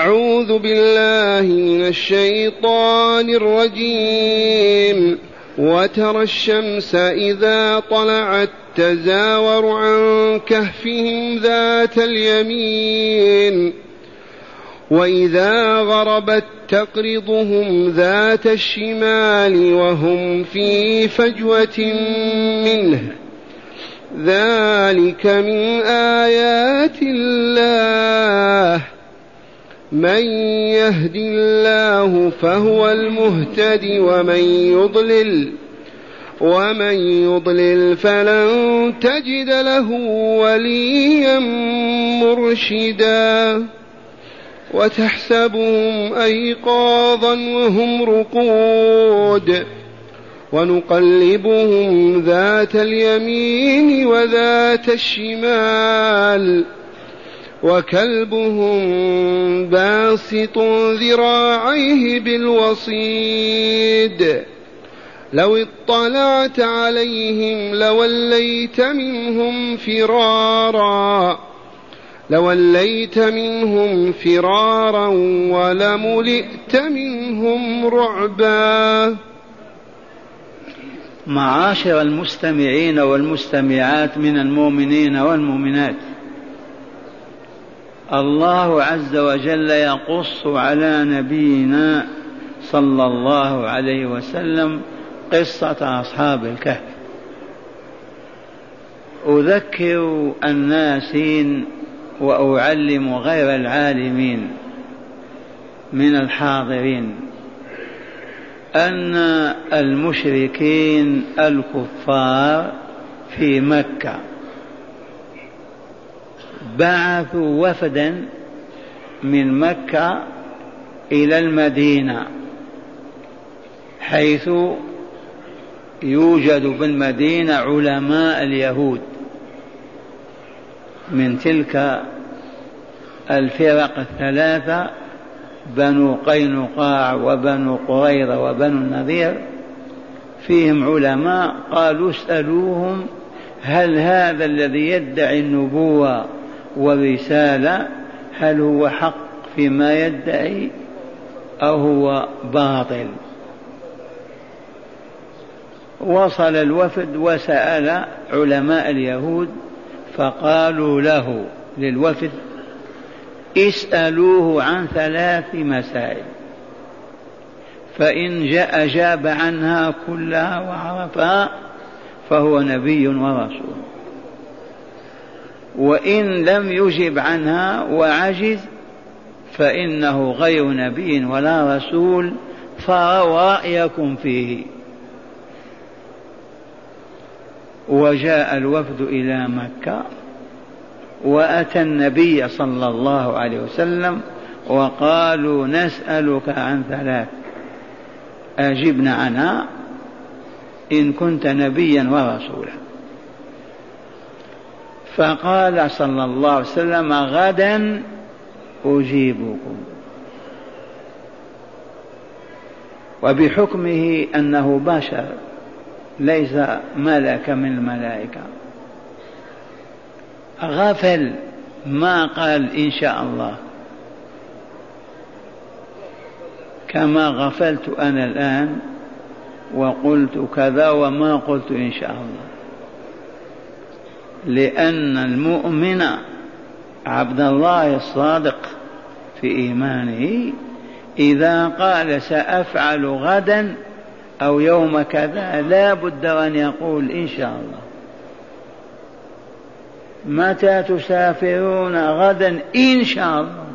أعوذ بالله من الشيطان الرجيم. وترى الشمس إذا طلعت تزاور عن كهفهم ذات اليمين. وإذا غربت تقرضهم ذات الشمال وهم في فجوة منه. ذلك من آيات الله. من يهد الله فهو المهتد ومن يضلل ومن يضلل فلن تجد له وليا مرشدا وتحسبهم أيقاظا وهم رقود ونقلبهم ذات اليمين وذات الشمال وكلبهم باسط ذراعيه بالوصيد. لو اطلعت عليهم لوليت منهم فرارا. لوليت منهم فرارا ولملئت منهم رعبا. معاشر المستمعين والمستمعات من المؤمنين والمؤمنات. الله عز وجل يقص على نبينا صلى الله عليه وسلم قصة أصحاب الكهف. أذكر الناسين وأعلم غير العالمين من الحاضرين أن المشركين الكفار في مكة. بعثوا وفدا من مكة إلى المدينة حيث يوجد بالمدينة علماء اليهود من تلك الفرق الثلاثة بنو قينقاع وبنو قريظة وبنو النذير فيهم علماء قالوا اسألوهم هل هذا الذي يدعي النبوة والرسالة هل هو حق فيما يدعي أو هو باطل؟ وصل الوفد وسأل علماء اليهود فقالوا له للوفد اسألوه عن ثلاث مسائل فإن جاء أجاب عنها كلها وعرفها فهو نبي ورسول. وإن لم يجب عنها وعجز فإنه غير نبي ولا رسول فروا رأيكم فيه. وجاء الوفد إلى مكة وأتى النبي صلى الله عليه وسلم وقالوا نسألك عن ثلاث. أجبنا عنها إن كنت نبيا ورسولا. فقال صلى الله عليه وسلم غدا أجيبكم. وبحكمه أنه بشر ليس ملك من الملائكة. غفل ما قال إن شاء الله. كما غفلت أنا الآن وقلت كذا وما قلت إن شاء الله. لأن المؤمن عبد الله الصادق في إيمانه إذا قال سأفعل غدا أو يوم كذا لا بد أن يقول إن شاء الله. متى تسافرون غدا؟ إن شاء الله.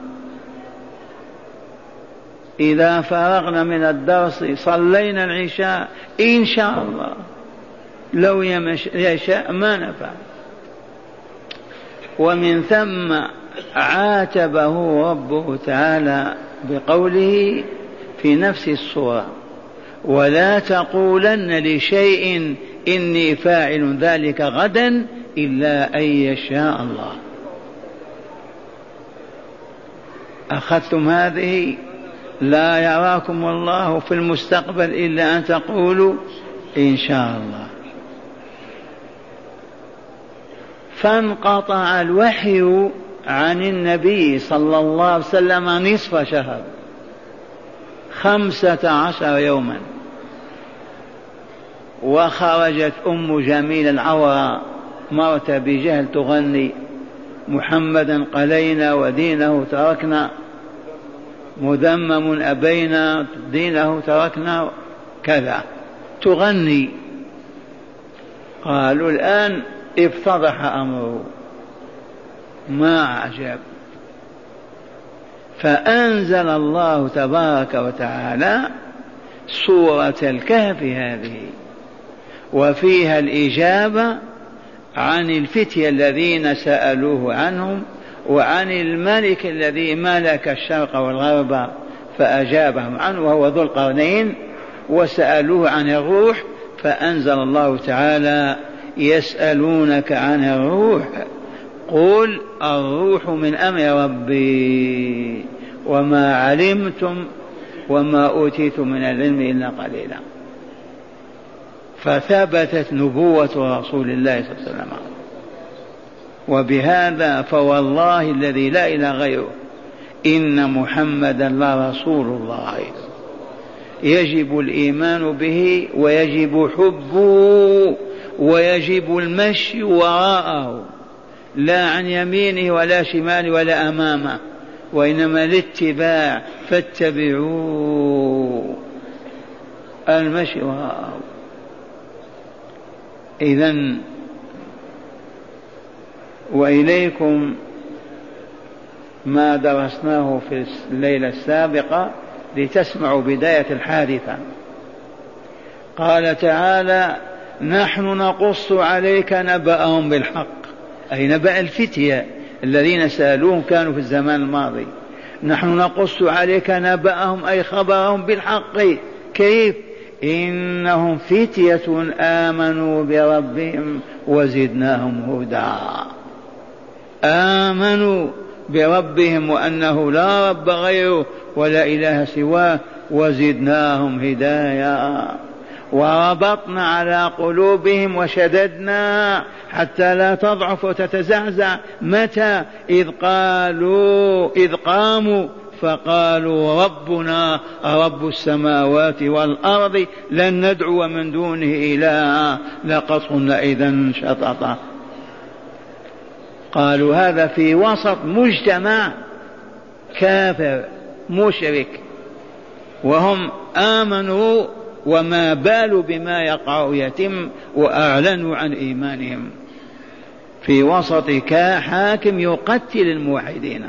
إذا فرغنا من الدرس صلينا العشاء إن شاء الله. لو يشاء ما نفعل. ومن ثم عاتبه ربه تعالى بقوله في نفس الصورة ولا تقولن لشيء إني فاعل ذلك غدا إلا أن يشاء الله. أخذتم هذه؟ لا يراكم الله في المستقبل إلا أن تقولوا إن شاء الله. فانقطع الوحي عن النبي صلى الله عليه وسلم نصف شهر خمسة عشر يوما. وخرجت أم جميل العوراء مرت بجهل تغني محمدا قلينا ودينه تركنا مذمم أبينا دينه تركنا كذا تغني. قالوا الآن افتضح أمره. ما عجب. فأنزل الله تبارك وتعالى سورة الكهف هذه وفيها الإجابة عن الفتية الذين سألوه عنهم وعن الملك الذي ملك الشرق والغرب فأجابهم عنه وهو ذو القرنين وسألوه عن الروح فأنزل الله تعالى يسألونك عن الروح قل الروح من أمر ربي وما علمتم وما أوتيتم من العلم إلا قليلا. فثبتت نبوة رسول الله صلى الله عليه وسلم. وبهذا فوالله الذي لا إله غيره إن محمدا لرسول الله. يجب الإيمان به ويجب حبه ويجب المشي وراءه لا عن يمينه ولا شماله ولا أمامه وإنما الاتباع فاتبعوه. المشي وراءه. إذا وإليكم ما درسناه في الليلة السابقة لتسمعوا بداية الحادثة. قال تعالى نحن نقص عليك نبأهم بالحق. أي نبأ الفتية الذين سألوهم كانوا في الزمان الماضي. نحن نقص عليك نبأهم أي خبرهم بالحق. كيف؟ إنهم فتية آمنوا بربهم وزدناهم هدى. آمنوا بربهم وأنه لا رب غيره ولا إله سواه وزدناهم هدايا. وربطنا على قلوبهم وشددنا حتى لا تضعف وتتزعزع. متى؟ إذ قالوا إذ قاموا فقالوا ربنا رب السماوات والأرض لن ندعو من دونه إلها. لقد قلنا إذا شططا قالوا هذا في وسط مجتمع كافر مشرك. وهم آمنوا وما بالوا بما يقع يتم وأعلنوا عن إيمانهم. في وسط حاكم يقتل الموحدين.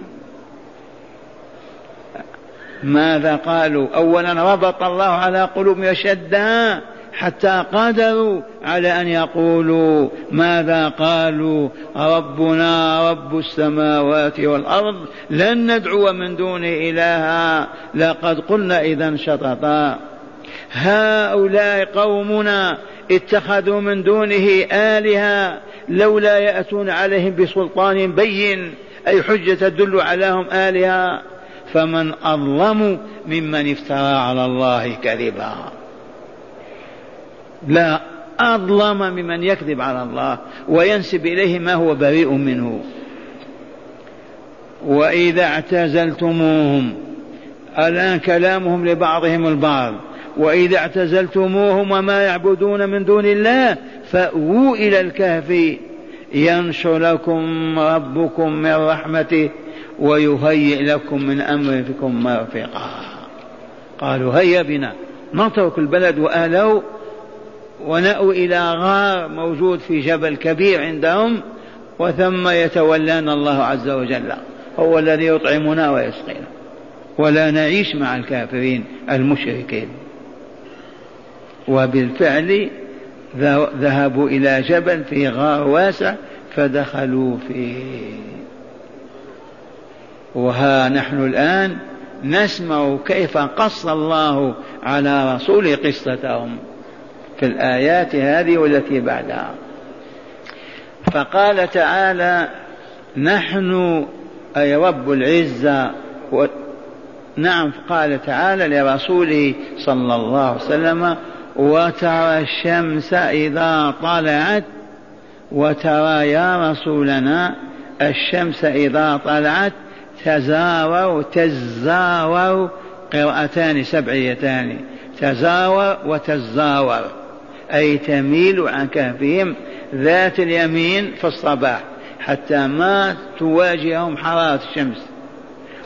ماذا قالوا؟ أولا ربط الله على قلوبهم يشدها حتى قدروا على أن يقولوا ماذا قالوا. ربنا رب السماوات والأرض لن ندعو من دونه إلها. لقد قلنا إذا شططا. هؤلاء قومنا اتخذوا من دونه آلهة لولا يأتون عليهم بسلطان بين أي حجة تدل عليهم آلهة. فمن أظلم ممن افترى على الله كذبا. لا أظلم ممن يكذب على الله وينسب إليه ما هو بريء منه. وإذا اعتزلتموهم الآن كلامهم لبعضهم البعض. وإذا اعتزلتموهم وما يعبدون من دون الله فأووا إلى الكهف. ينشر لكم ربكم من رحمته ويهيئ لكم من أمركم مرفقا. قالوا هيا بنا. نترك البلد وأهله ونأوي إلى غار موجود في جبل كبير عندهم وثم يتولانا الله عز وجل. هو الذي يطعمنا ويسقينا. ولا نعيش مع الكافرين المشركين. وبالفعل ذهبوا إلى جبل في غار واسع فدخلوا فيه. وها نحن الآن نسمع كيف قص الله على رسول قصتهم في الآيات هذه والتي بعدها. فقال تعالى نحن أي رب العزة و... نعم قال تعالى لرسوله صلى الله عليه وسلم وترى الشمس إذا طلعت وترى يا رسولنا الشمس إذا طلعت تزاور تزاور قراءتان سبعيتان تزاور وتزاور أي تميل عن كهفهم ذات اليمين في الصباح حتى ما تواجههم حرارة الشمس.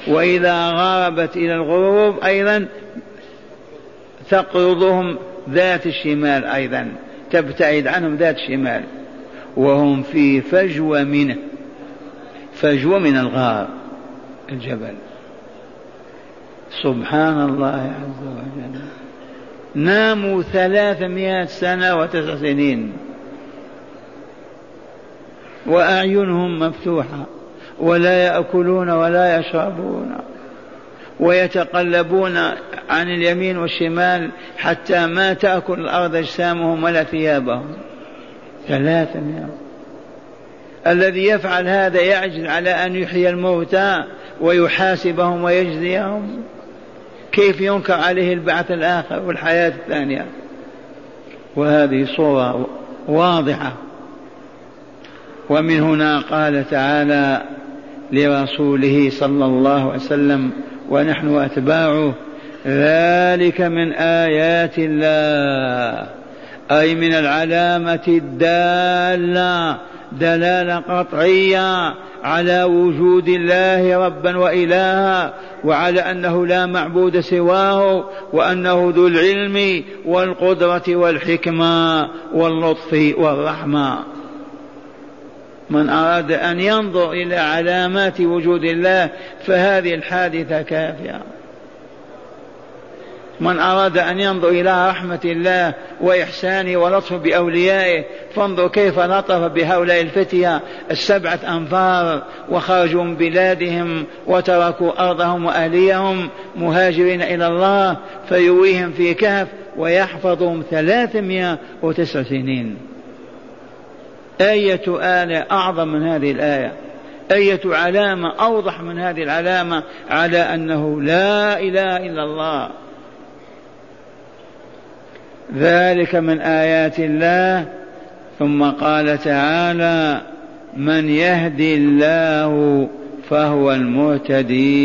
وإذا غابت إلى الغروب أيضا تقرضهم ذات الشمال أيضا تبتعد عنهم ذات الشمال. وهم في فجوة منه فجوة من الغار الجبل. سبحان الله عز وجل. ناموا ثلاثمائة سنة وتسع سنين. وأعينهم مفتوحة ولا يأكلون ولا يشربون. ويتقلبون عن اليمين والشمال حتى ما تأكل الأرض أجسامهم ولا ثيابهم. ثلاثمائة الذي يفعل هذا يعجز على أن يحيي الموتى ويحاسبهم ويجزيهم. كيف ينكر عليه البعث الآخر والحياة الثانية؟ وهذه صورة واضحة. ومن هنا قال تعالى لرسوله صلى الله عليه وسلم ونحن أتباعه ذلك من آيات الله أي من العلامة الدالة دلالة قطعية على وجود الله ربا وإلها وعلى أنه لا معبود سواه وأنه ذو العلم والقدرة والحكمة واللطف والرحمة. من أراد أن ينظر إلى علامات وجود الله فهذه الحادثة كافية. من أراد أن ينظر إلى رحمة الله وإحسانه ولطفه بأوليائه فانظر كيف لطف بهؤلاء الفتية السبعة أنفار وخرجوا من بلادهم وتركوا أرضهم وأهليهم مهاجرين إلى الله فيويهم في كهف ويحفظهم ثلاثمائة وتسع سنين. أية آية أعظم من هذه الآية؟ أية علامة أوضح من هذه العلامة على أنه لا إله إلا الله. ذلك من آيات الله. ثم قال تعالى من يهدي الله فهو المهتدي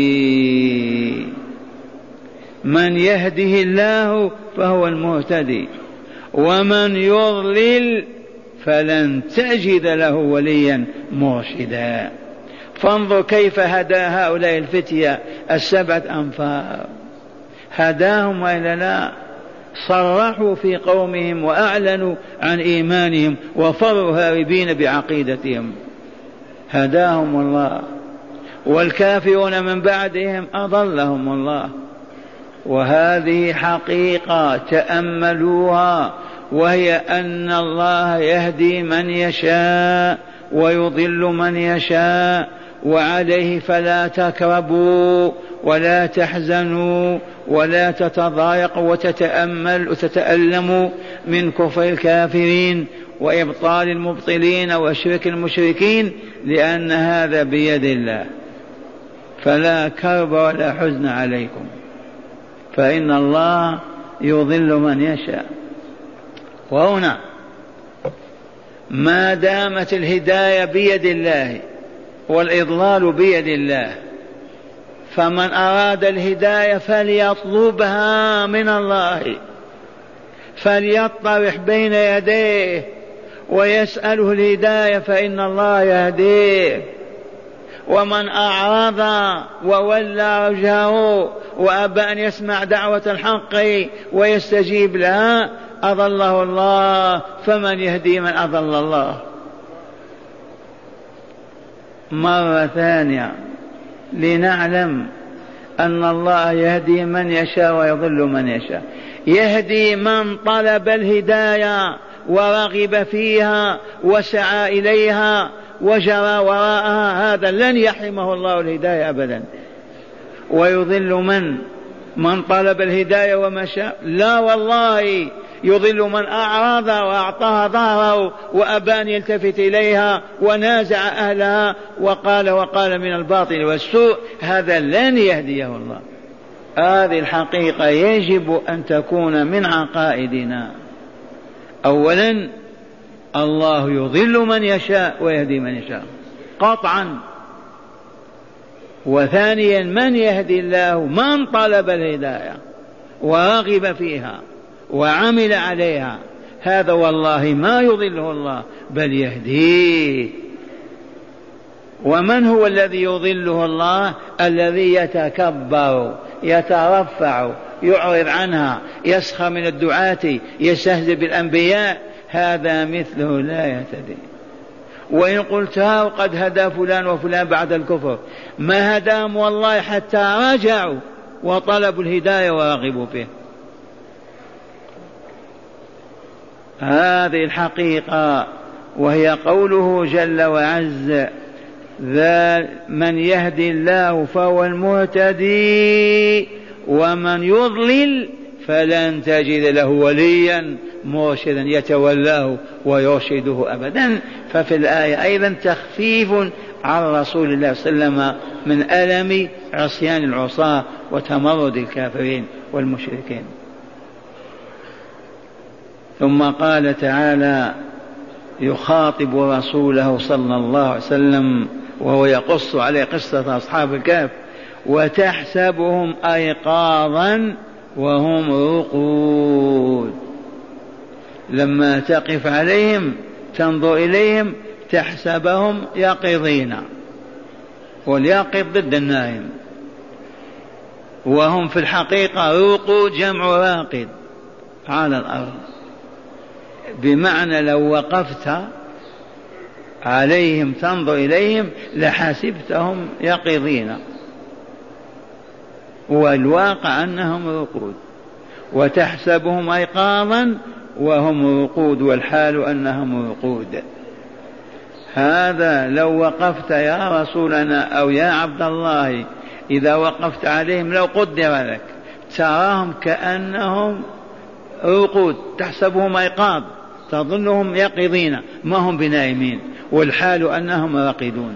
من يهده الله فهو المهتدي. ومن يضلل فلن تجد له وليا مرشدا. فانظر كيف هدى هؤلاء الفتية السبعة أنفار. هداهم وإلا لا؟ صرحوا في قومهم وأعلنوا عن إيمانهم وفروا هاربين بعقيدتهم. هداهم الله. والكافرون من بعدهم أضلهم الله. وهذه حقيقة تأملوها وهي أن الله يهدي من يشاء ويضل من يشاء وعليه فلا تكربوا ولا تحزنوا ولا تتضايقوا وتتأمل وتتألموا من كفر الكافرين وإبطال المبطلين وشرك المشركين لأن هذا بيد الله. فلا كرب ولا حزن عليكم. فإن الله يضل من يشاء. وهنا ما دامت الهداية بيد الله والإضلال بيد الله فمن أراد الهداية فليطلبها من الله فليطرح بين يديه ويسأله الهداية فإن الله يهديه. ومن أعرض وولى وجهه وأبى أن يسمع دعوة الحق ويستجيب لها أضله الله فمن يهدي من أضل الله. مرة ثانية لنعلم أن الله يهدي من يشاء ويضل من يشاء. يهدي من طلب الهداية ورغب فيها وسعى إليها وجرى وراءها هذا لن يحرمه الله الهداية أبدا. ويضل من؟ من طلب الهداية ومشى لا والله. يضل من أعرض وأعطاها ظهره وأبى أن يلتفت إليها ونازع أهلها وقال وقال من الباطل والسوء هذا لن يهديه الله. هذه الحقيقة يجب أن تكون من عقائدنا. أولا الله يضل من يشاء ويهدي من يشاء. قطعا. وثانيا من يهدي الله من طلب الهداية ورغب فيها وعمل عليها. هذا والله ما يضله الله بل يهديه. ومن هو الذي يضله الله؟ الذي يتكبر يترفع يعرض عنها يسخر من الدعاة يستهزئ بالأنبياء. هذا مثله لا يهتدي وإن قلت قد هدى فلان وفلان بعد الكفر. ما هداهم والله حتى رجعوا وطلبوا الهداية ورغبوا فيه هذه الحقيقة وهي قوله جل وعز ذا من يهدي الله فهو المهتدي ومن يضلل فلن تجد له وليا مرشدا يتولاه ويرشده أبدا. ففي الآية أيضا تخفيف عن رسول الله صلى الله عليه وسلم من ألم عصيان العصاة وتمرد الكافرين والمشركين. ثم قال تعالى يخاطب رسوله صلى الله عليه وسلم وهو يقص عليه قصة أصحاب الكهف وتحسبهم أيقاظا وهم رقود. لما تقف عليهم تنظر إليهم تحسبهم يقظين. واليقظ ضد النائم. وهم في الحقيقة رقود جمع راقد على الأرض. بمعنى لو وقفت عليهم تنظر إليهم لحسبتهم يقظين. والواقع أنهم رقود وتحسبهم أيقاظا وهم رقود والحال أنهم رقود هذا لو وقفت يا رسولنا أو يا عبد الله إذا وقفت عليهم لو قدر لك تراهم كأنهم رقود تحسبهم أيقاظ تظنهم يقظين ما هم بنائمين والحال أنهم راقدون.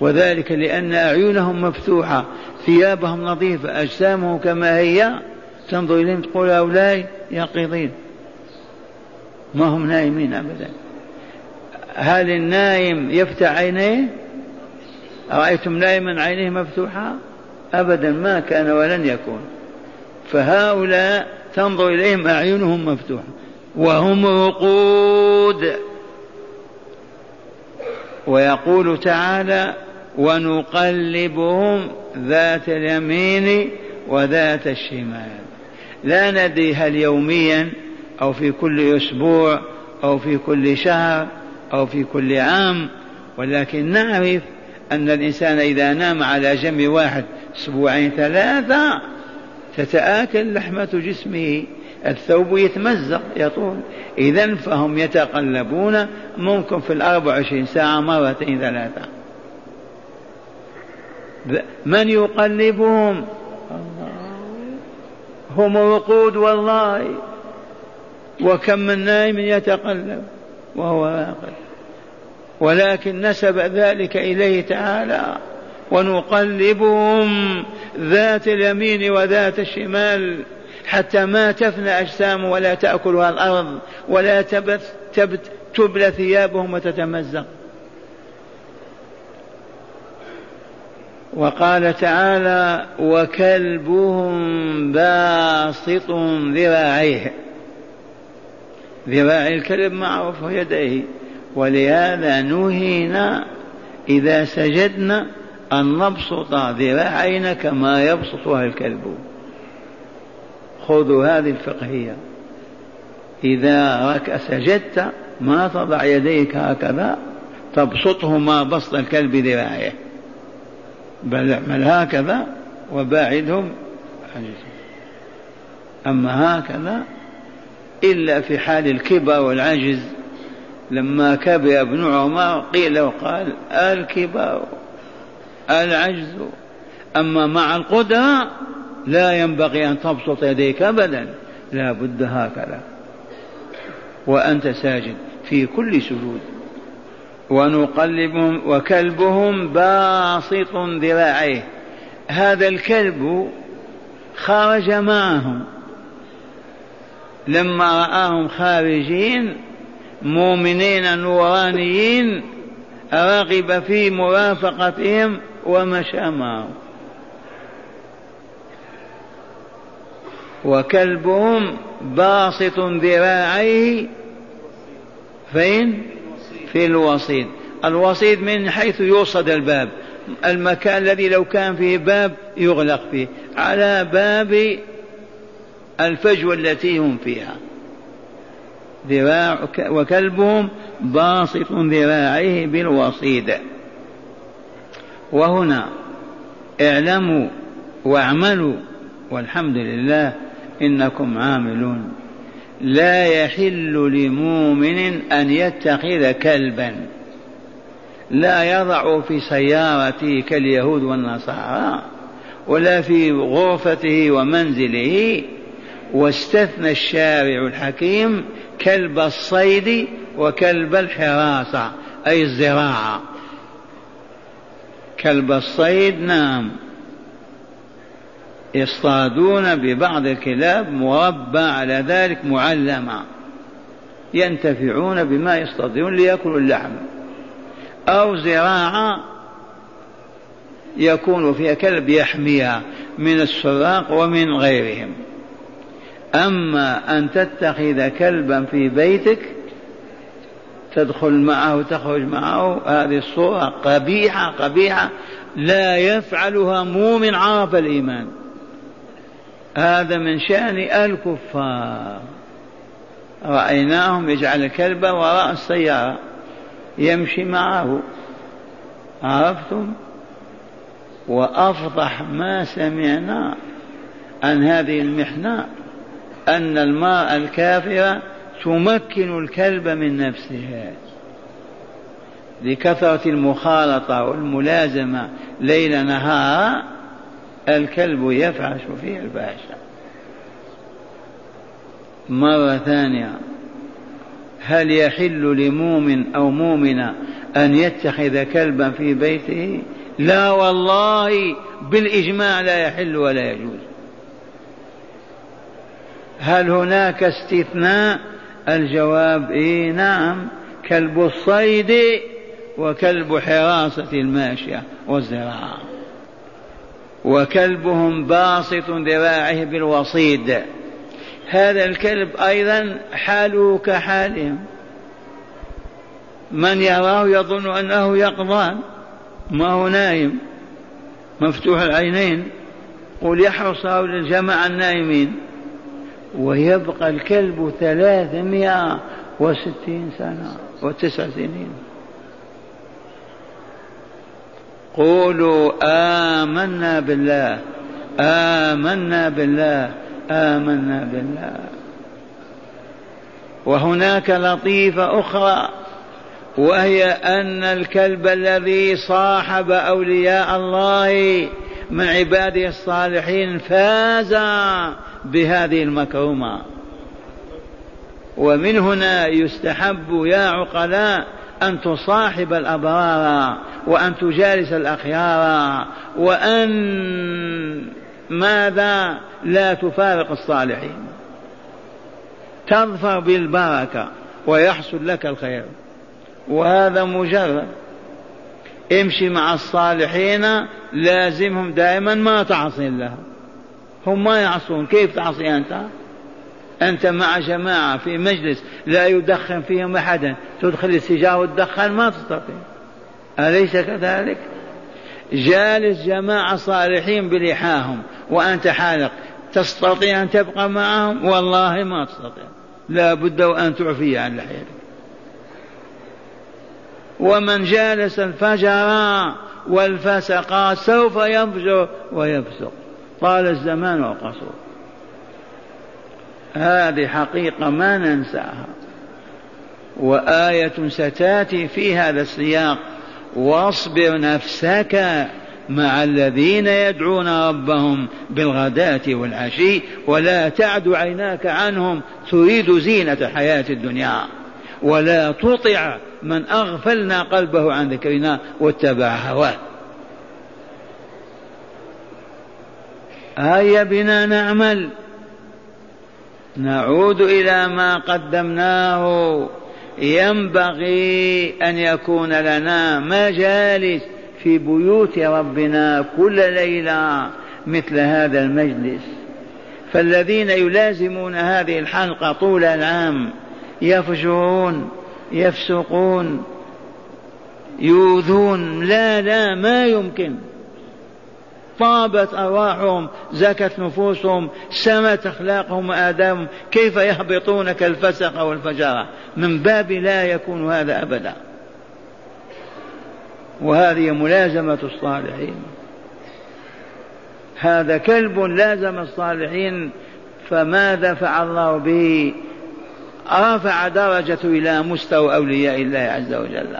وذلك لأن أعينهم مفتوحة ثيابهم نظيفة أجسامهم كما هي. تنظر إليهم تقول هؤلاء يقظين. ما هم نائمين أبدا. هل النائم يفتح عينيه؟ أرأيتم نائما عينيه مفتوحة؟ أبدا ما كان ولن يكون. فهؤلاء تنظر إليهم أعينهم مفتوحة. وهم وقود ويقول تعالى ونقلبهم ذات اليمين وذات الشمال. لا ندري هل يوميا أو في كل أسبوع أو في كل شهر أو في كل عام ولكن نعرف أن الإنسان إذا نام على جنب واحد أسبوعين ثلاثة تتآكل لحمة جسمه. الثوب يتمزق يطول. إذا فهم يتقلبون ممكن في الأربع وعشرين ساعة مرتين ثلاثة. من يقلبهم؟ هم وقود والله. وكم من نائم يتقلب وهو راقد ولكن نسب ذلك إليه تعالى. ونقلبهم ذات اليمين وذات الشمال. حتى ما تفنى أجسام ولا تأكلها الأرض ولا تبث تبت تبلى ثيابهم وتتمزق. وقال تعالى وكلبهم باسط ذراعيه. ذراع الكلب معروف يديه. ولهذا نهينا إذا سجدنا أن نبسط ذراعينا كما يبسطها الكلب. خذوا هذه الفقهية. إذا رك سجدت ما تضع يديك هكذا تبسطهما بسط الكلب ذراعيه بل اعمل هكذا وباعدهم. أما هكذا إلا في حال الكبر والعجز. لما كبر ابن عمر قيل وقال الكبر العجز. أما مع القدرة لا ينبغي أن تبسط يديك أبدا. لا بد هكذا. وأنت ساجد في كل سجود. ونقلبهم وكلبهم باسط ذراعيه. هذا الكلب خرج معهم. لما رآهم خارجين مؤمنين نورانيين رغب في مرافقتهم ومشى معهم. وكلبهم باسط ذراعيه فين؟ في الوسيط. الوسيط من حيث يوصد الباب. المكان الذي لو كان فيه باب يغلق فيه. على باب الفجوة التي هم فيها. ذراع وكلبهم باسط ذراعيه بالوصيد وهنا اعلموا واعملوا والحمد لله إنكم عاملون. لا يحل لمؤمن أن يتخذ كلبا. لا يضع في سيارته كاليهود والنصارى ولا في غرفته ومنزله. واستثنى الشارع الحكيم كلب الصيد وكلب الحراسة أي الزراعة. كلب الصيد نعم. يصطادون ببعض الكلاب مربى على ذلك معلمة ينتفعون بما يصطادون ليأكلوا اللحم. أو زراعة يكون فيها كلب يحميها من السراق ومن غيرهم. أما أن تتخذ كلبا في بيتك تدخل معه وتخرج معه هذه الصورة قبيحة قبيحة لا يفعلها مؤمن عرف الإيمان. هذا من شأن الكفار. رأيناهم يجعل الكلب وراء السيارة يمشي معه. عرفتم؟ وأفضح ما سمعنا عن هذه المحنة أن المرأة الكافرة تمكن الكلب من نفسها. لكثرة المخالطة والملازمة ليل نهار الكلب يفعش فيه الفاحشة. مرة ثانية هل يحل لمؤمن أو مؤمنة أن يتخذ كلبا في بيته؟ لا والله بالإجماع لا يحل ولا يجوز. هل هناك استثناء؟ الجواب إيه نعم. كلب الصيد وكلب حراسة الماشية والزراعة. وكلبهم باسط ذراعه بالوصيد. هذا الكلب أيضا حاله كحالهم. من يراه يظن أنه يقظان. ما هو نايم؟ مفتوح العينين. قل يحرص هؤلاء الجماعة النائمين ويبقى الكلب ثلاثمائة وستين سنة وتسع سنين. قولوا آمنا بالله. آمنا بالله. آمنا بالله. وهناك لطيفة أخرى وهي أن الكلب الذي صاحب أولياء الله من عباده الصالحين فاز بهذه المكرمة. ومن هنا يستحب يا عقلاء أن تصاحب الأبرار وأن تجالس الأخيار وأن ماذا لا تفارق الصالحين. تظفر بالبركة ويحصل لك الخير. وهذا مجرد. امشي مع الصالحين لازمهم دائما ما تعصي الله هم ما يعصون. كيف تعصي أنت؟ أنت مع جماعة في مجلس لا يدخن فيهم أحدا تدخل السجارة وتدخن ما تستطيع. أليس كذلك؟ جالس جماعة صالحين بلحاهم وأنت حالق تستطيع أن تبقى معهم؟ والله ما تستطيع. لا بد وأن تعفي عن لحيتك ومن جالس الفجر والفسق سوف يفجر ويفسق طال الزمان وقصر. هذه حقيقة ما ننساها. وآية ستأتي في هذا السياق. واصبر نفسك مع الذين يدعون ربهم بالغداة والعشي ولا تعد عيناك عنهم. تريد زينة الحياة الدنيا. ولا تطع من أغفلنا قلبه عن ذكرنا واتبع هواه. هيا بنا نعمل. نعود إلى ما قدمناه. ينبغي أن يكون لنا مجالس في بيوت ربنا كل ليلة مثل هذا المجلس. فالذين يلازمون هذه الحلقة طول العام يفجرون يفسقون يؤذون. لا لا ما يمكن. طابت أرواحهم زكت نفوسهم سمت أخلاقهم وآدابهم. كيف يهبطون كالفسق والفجارة؟ من باب لا يكون هذا أبدا. وهذه ملازمة الصالحين. هذا كلب لازم الصالحين فماذا فعل الله به؟ رفع درجته إلى مستوى أولياء الله عز وجل.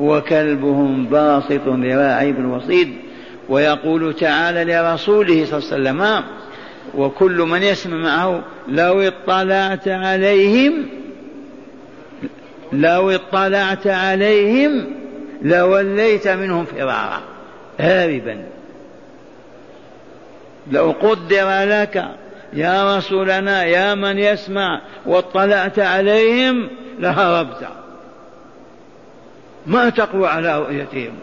وكلبهم باسط ذراعي بالوصيد ويقول تعالى لرسوله صلى الله عليه وسلم وكل من يسمع معه لو اطلعت عليهم لو اطلعت عليهم لوليت منهم فرارا هاربا. لو قدر لك يا رسولنا يا من يسمع واطلعت عليهم لهربت. ما تقوى على رؤيتهم.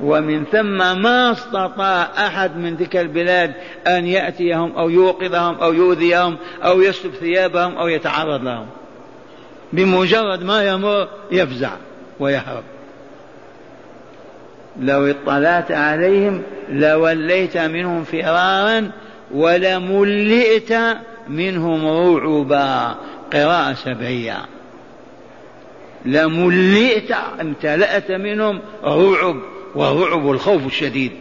ومن ثم ما استطاع أحد من تلك البلاد أن يأتيهم أو يوقظهم أو يؤذيهم أو يسلب ثيابهم أو يتعرض لهم. بمجرد ما يمر يفزع ويهرب. لو اطلعت عليهم لوليت منهم فرارا ولملئت منهم رعبا. قراءة سبعية لملئت امتلأت منهم رعب ورعب الخوف الشديد.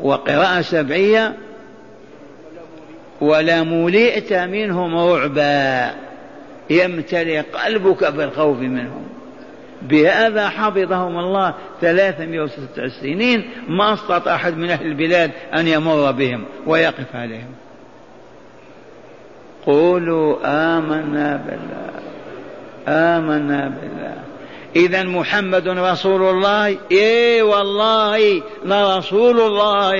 وقراءة سبعية ولملئت منهم رعبا يمتلئ قلبك بالخوف منهم. بهذا حفظهم الله ثلاثمائة وستة سنين ما استطاع أحد من أهل البلاد أن يمر بهم ويقف عليهم. قولوا آمنا بالله. آمنا بالله. إذا محمد رسول الله إيه والله لرسول الله.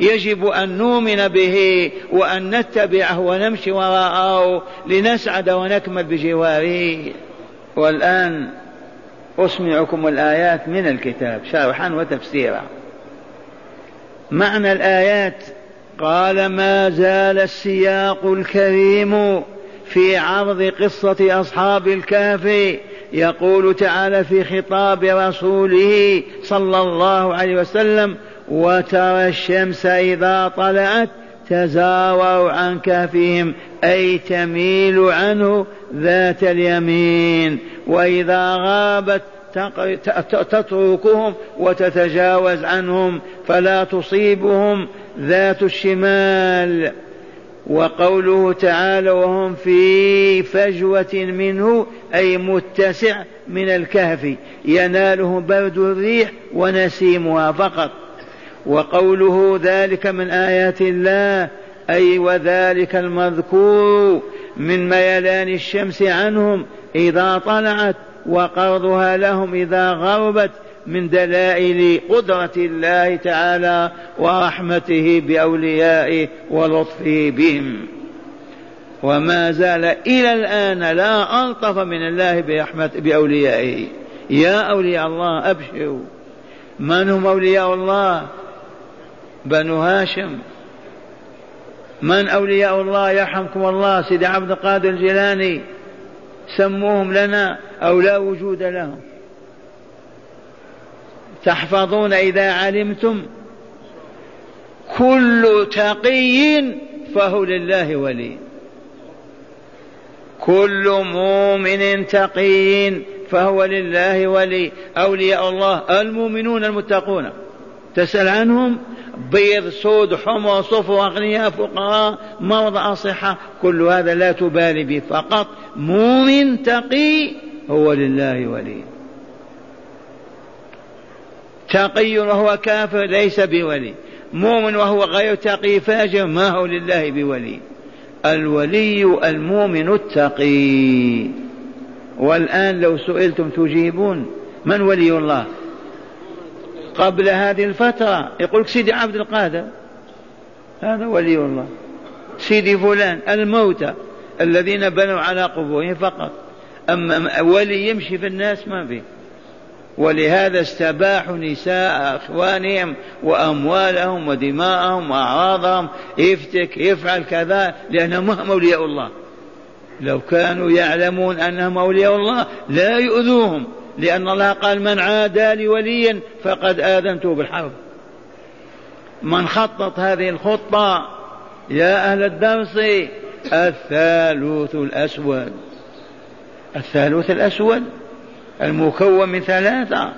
يجب أن نؤمن به وأن نتبعه ونمشي وراءه لنسعد ونكمل بجواره. والآن أسمعكم الآيات من الكتاب شرحا وتفسيرا. معنى الآيات قال ما زال السياق الكريم في عرض قصة أصحاب الكهف يقول تعالى في خطاب رسوله صلى الله عليه وسلم وترى الشمس إذا طلعت تزاور عن كهفهم أي تميل عنه ذات اليمين. وإذا غابت تتركهم وتتجاوز عنهم فلا تصيبهم ذات الشمال. وقوله تعالى وهم في فجوة منه أي متسع من الكهف يناله برد الريح ونسيمها فقط. وقوله ذلك من آيات الله أي وذلك المذكور من ميلان الشمس عنهم إذا طلعت وقرضها لهم إذا غربت من دلائل قدرة الله تعالى ورحمته بأوليائه ولطفه بهم وما زال إلى الآن لا ألطف من الله برحمة بأوليائه. يا أولياء الله أبشروا. من هم أولياء الله؟ بنو هاشم. من أولياء الله يرحمكم الله؟ سيدي عبد القادر الجيلاني. سموهم لنا أو لا وجود لهم. تحفظون إذا علمتم. كل تقي فهو لله ولي. كل مؤمن تقي فهو لله ولي. أولياء الله المؤمنون المتقون. تسأل عنهم؟ بيض سود حمر صفر أغنياء فقراء مرضى أصحة كل هذا لا تبالي به. فقط مؤمن تقي هو لله ولي. تقي وهو كافر ليس بولي. مؤمن وهو غير تقي فاجر ما هو لله بولي. الولي المؤمن التقي. والآن لو سئلتم تجيبون من ولي الله؟ قبل هذه الفترة يقول سيدي عبد القادر. هذا ولي الله. سيدي فلان الموتى الذين بنوا على قبورهم فقط. أما ولي يمشي في الناس ما فيه. ولهذا استباحوا نساء إخوانهم وأموالهم ودماءهم وأعراضهم. افتك يفعل كذا لأنهم هم أولياء الله. لو كانوا يعلمون أنهم أولياء الله لا يؤذوهم. لأن الله قال من عادى لي وليا فقد آذنته بالحرب. من خطط هذه الخطه يا أهل الدرس الثالوث الأسود. الثالوث الأسود؟ المكون من ثلاثة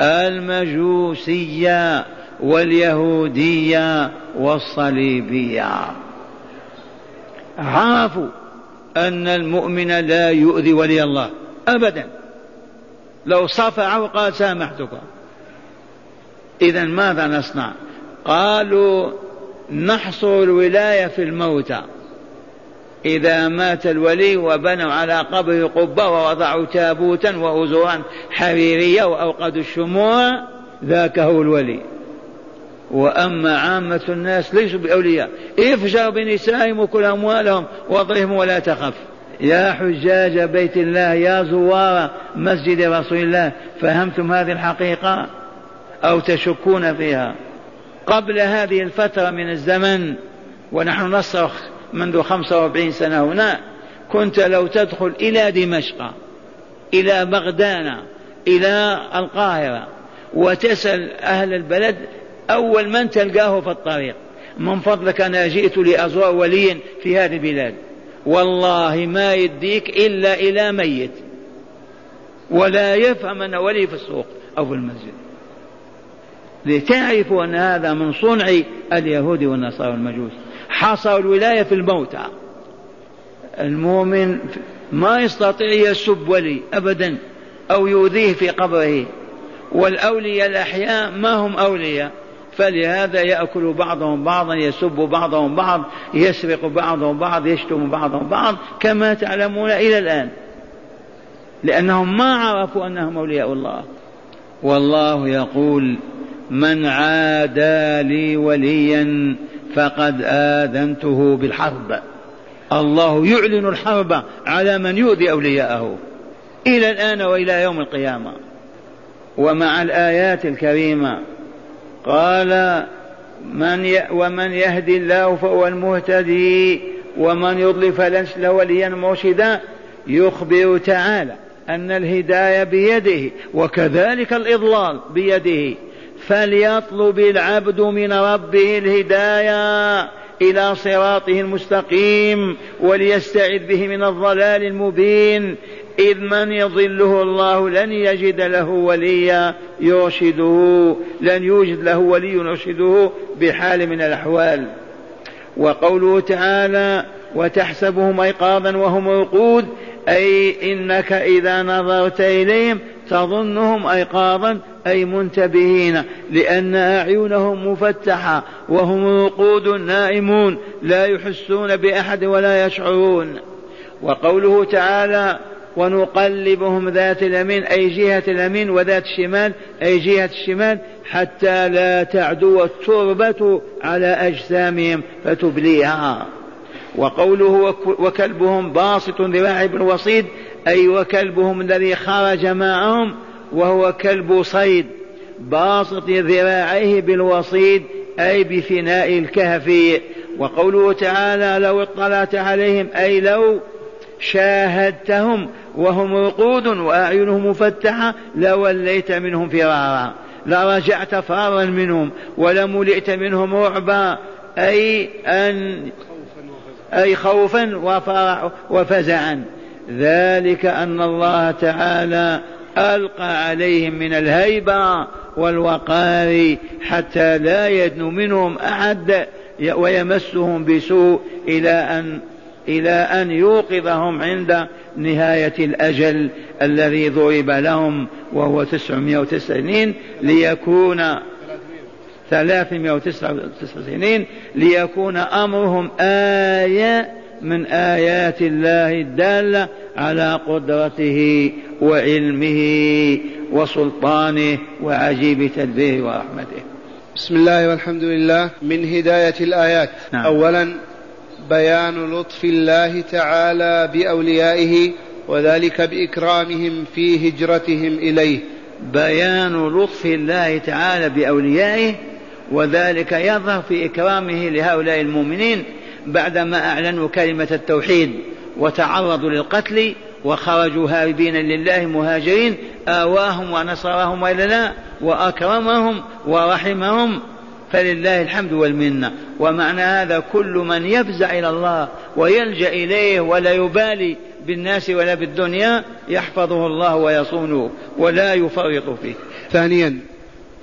المجوسية واليهودية والصليبية. عرفوا أن المؤمن لا يؤذي ولي الله أبدا. لو صفع وقال سامحتك. إذا ماذا نصنع؟ قالوا نحصر الولاية في الموتى. إذا مات الولي وبنوا على قبره قبة ووضعوا تابوتا وأزورا حريرية وأوقدوا الشموع ذاك هو الولي. وأما عامة الناس ليسوا بأولياء. افجر بنسائهم وكل أموالهم واضرهم ولا تخف. يا حجاج بيت الله يا زوار مسجد رسول الله فهمتم هذه الحقيقة أو تشكون فيها؟ قبل هذه الفترة من الزمن ونحن نصرخ منذ خمسة وأربعين سنة هنا كنت لو تدخل إلى دمشق إلى بغداد إلى القاهرة وتسأل أهل البلد أول من تلقاه في الطريق من فضلك أنا جئت لأزور ولي في هذه البلاد والله ما يديك إلا إلى ميت ولا يفهم أن ولي في السوق أو في المسجد. لتعرفوا أن هذا من صنع اليهود والنصارى والمجوس حصر الولاية في الموتى. المؤمن ما يستطيع يسب ولي أبدا أو يؤذيه في قبره. والأولياء الأحياء ما هم أولياء. فلهذا يأكل بعضهم بعضا يسب بعضهم بعض يسرق بعضهم بعض يشتم بعضهم بعض كما تعلمون إلى الآن. لأنهم ما عرفوا أنهم أولياء الله. والله يقول من عادى لي وليا فقد آذنته بالحرب. الله يعلن الحرب على من يؤذي أولياءه إلى الآن وإلى يوم القيامة. ومع الآيات الكريمة قال من ي... ومن يهدي الله فهو المهتدي ومن يضلل فلن له وليا مرشدا. يخبر تعالى أن الهداية بيده وكذلك الإضلال بيده. فليطلب العبد من ربه الهداية إلى صراطه المستقيم وليستعذ به من الضلال المبين. إذ من يضله الله لن يجد له وليا يرشده لن يوجد له ولي يرشده بحال من الأحوال. وقوله تعالى وتحسبهم ايقاظا وهم رقود أي إنك إذا نظرت إليهم تظنهم ايقاظا أي منتبهين لأن أعينهم مفتحة وهم وقود نائمون لا يحسون بأحد ولا يشعرون. وقوله تعالى ونقلبهم ذات اليمين أي جهة اليمين وذات الشمال أي جهة الشمال حتى لا تعدو التربة على أجسامهم فتبليها. وقوله وكلبهم باسط ذراعي بالوصيد أي وكلبهم الذي خرج معهم وهو كلب صيد باسط ذراعيه بالوصيد أي بفناء الكهف. وقوله تعالى لو اطلعت عليهم أي لو شاهدتهم وهم رقود وأعينهم مفتحة لوليت منهم فرارا لرجعت فارا منهم ولملئت منهم رعبا أي أن أي خوفا وفزعا. ذلك أن الله تعالى ألقى عليهم من الهيبة والوقار حتى لا يدن منهم أحد ويمسهم بسوء إلى أن إلى أن يوقظهم عند نهاية الأجل الذي ضرب لهم وهو تسعمائة وتسع سنين ليكون ثلاثمائة وتسع سنين ليكون أمرهم آية من آيات الله الدالة على قدرته وعلمه وسلطانه وعجيب تدبيره ورحمته. بسم الله والحمد لله. من هداية الآيات. نعم. أولا بيان لطف الله تعالى بأوليائه وذلك بإكرامهم في هجرتهم إليه. بيان لطف الله تعالى بأوليائه وذلك يظهر في إكرامه لهؤلاء المؤمنين بعدما أعلنوا كلمة التوحيد وتعرضوا للقتل وخرجوا هاربين لله مهاجرين آواهم ونصرهم وإلا لا وأكرمهم ورحمهم فلله الحمد والمنة. ومعنى هذا كل من يفزع إلى الله ويلجأ إليه ولا يبالي بالناس ولا بالدنيا يحفظه الله ويصونه ولا يفرط فيه. ثانيا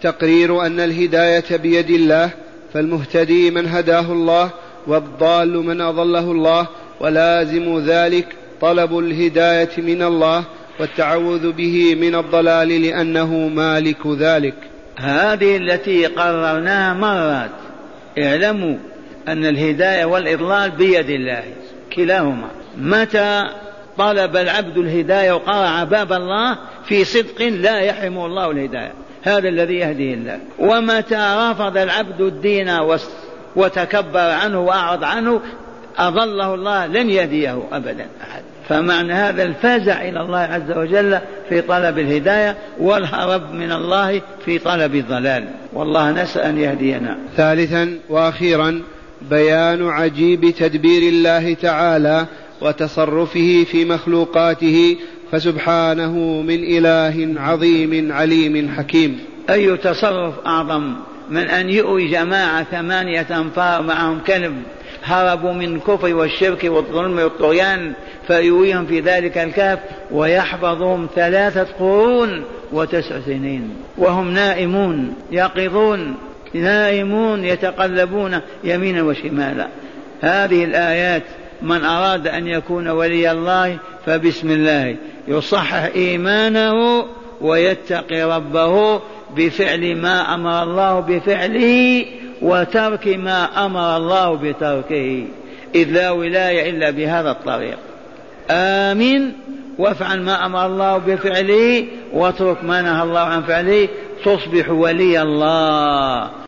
تقرير أن الهداية بيد الله فالمهتدي من هداه الله والضال من أضله الله ولازم ذلك طلب الهداية من الله والتعوذ به من الضلال لأنه مالك ذلك. هذه التي قررناها مرات اعلموا أن الهداية والإضلال بيد الله كلاهما. متى طلب العبد الهداية وقرع باب الله في صدق لا يحرم الله الهداية؟ هذا الذي يهديه الله. ومتى رفض العبد الدين وتكبر عنه وأعرض عنه أضله الله لن يهديه أبدا أحد. فمعنى هذا الفزع إلى الله عز وجل في طلب الهداية والهرب من الله في طلب الضلال. والله نسأل أن يهدينا. ثالثا وأخيرا بيان عجيب تدبير الله تعالى وتصرفه في مخلوقاته فسبحانه من إله عظيم عليم حكيم. أي تصرف أعظم؟ من أن يؤوي جماعة ثمانية أنفار معهم كلب هربوا من الكفر والشرك والظلم والطغيان فيويهم في ذلك الكهف ويحفظهم ثلاثة قرون وتسع سنين. وهم نائمون يقظون نائمون يتقلبون يمينا وشمالا. هذه الآيات من أراد أن يكون ولي الله فبسم الله يصحح إيمانه ويتقي ربه بفعل ما أمر الله بفعله وترك ما أمر الله بتركه. إذ لا ولاية إلا بهذا الطريق. امن وافعل ما أمر الله بفعله واترك ما نهى الله عن فعله. تصبح ولي الله.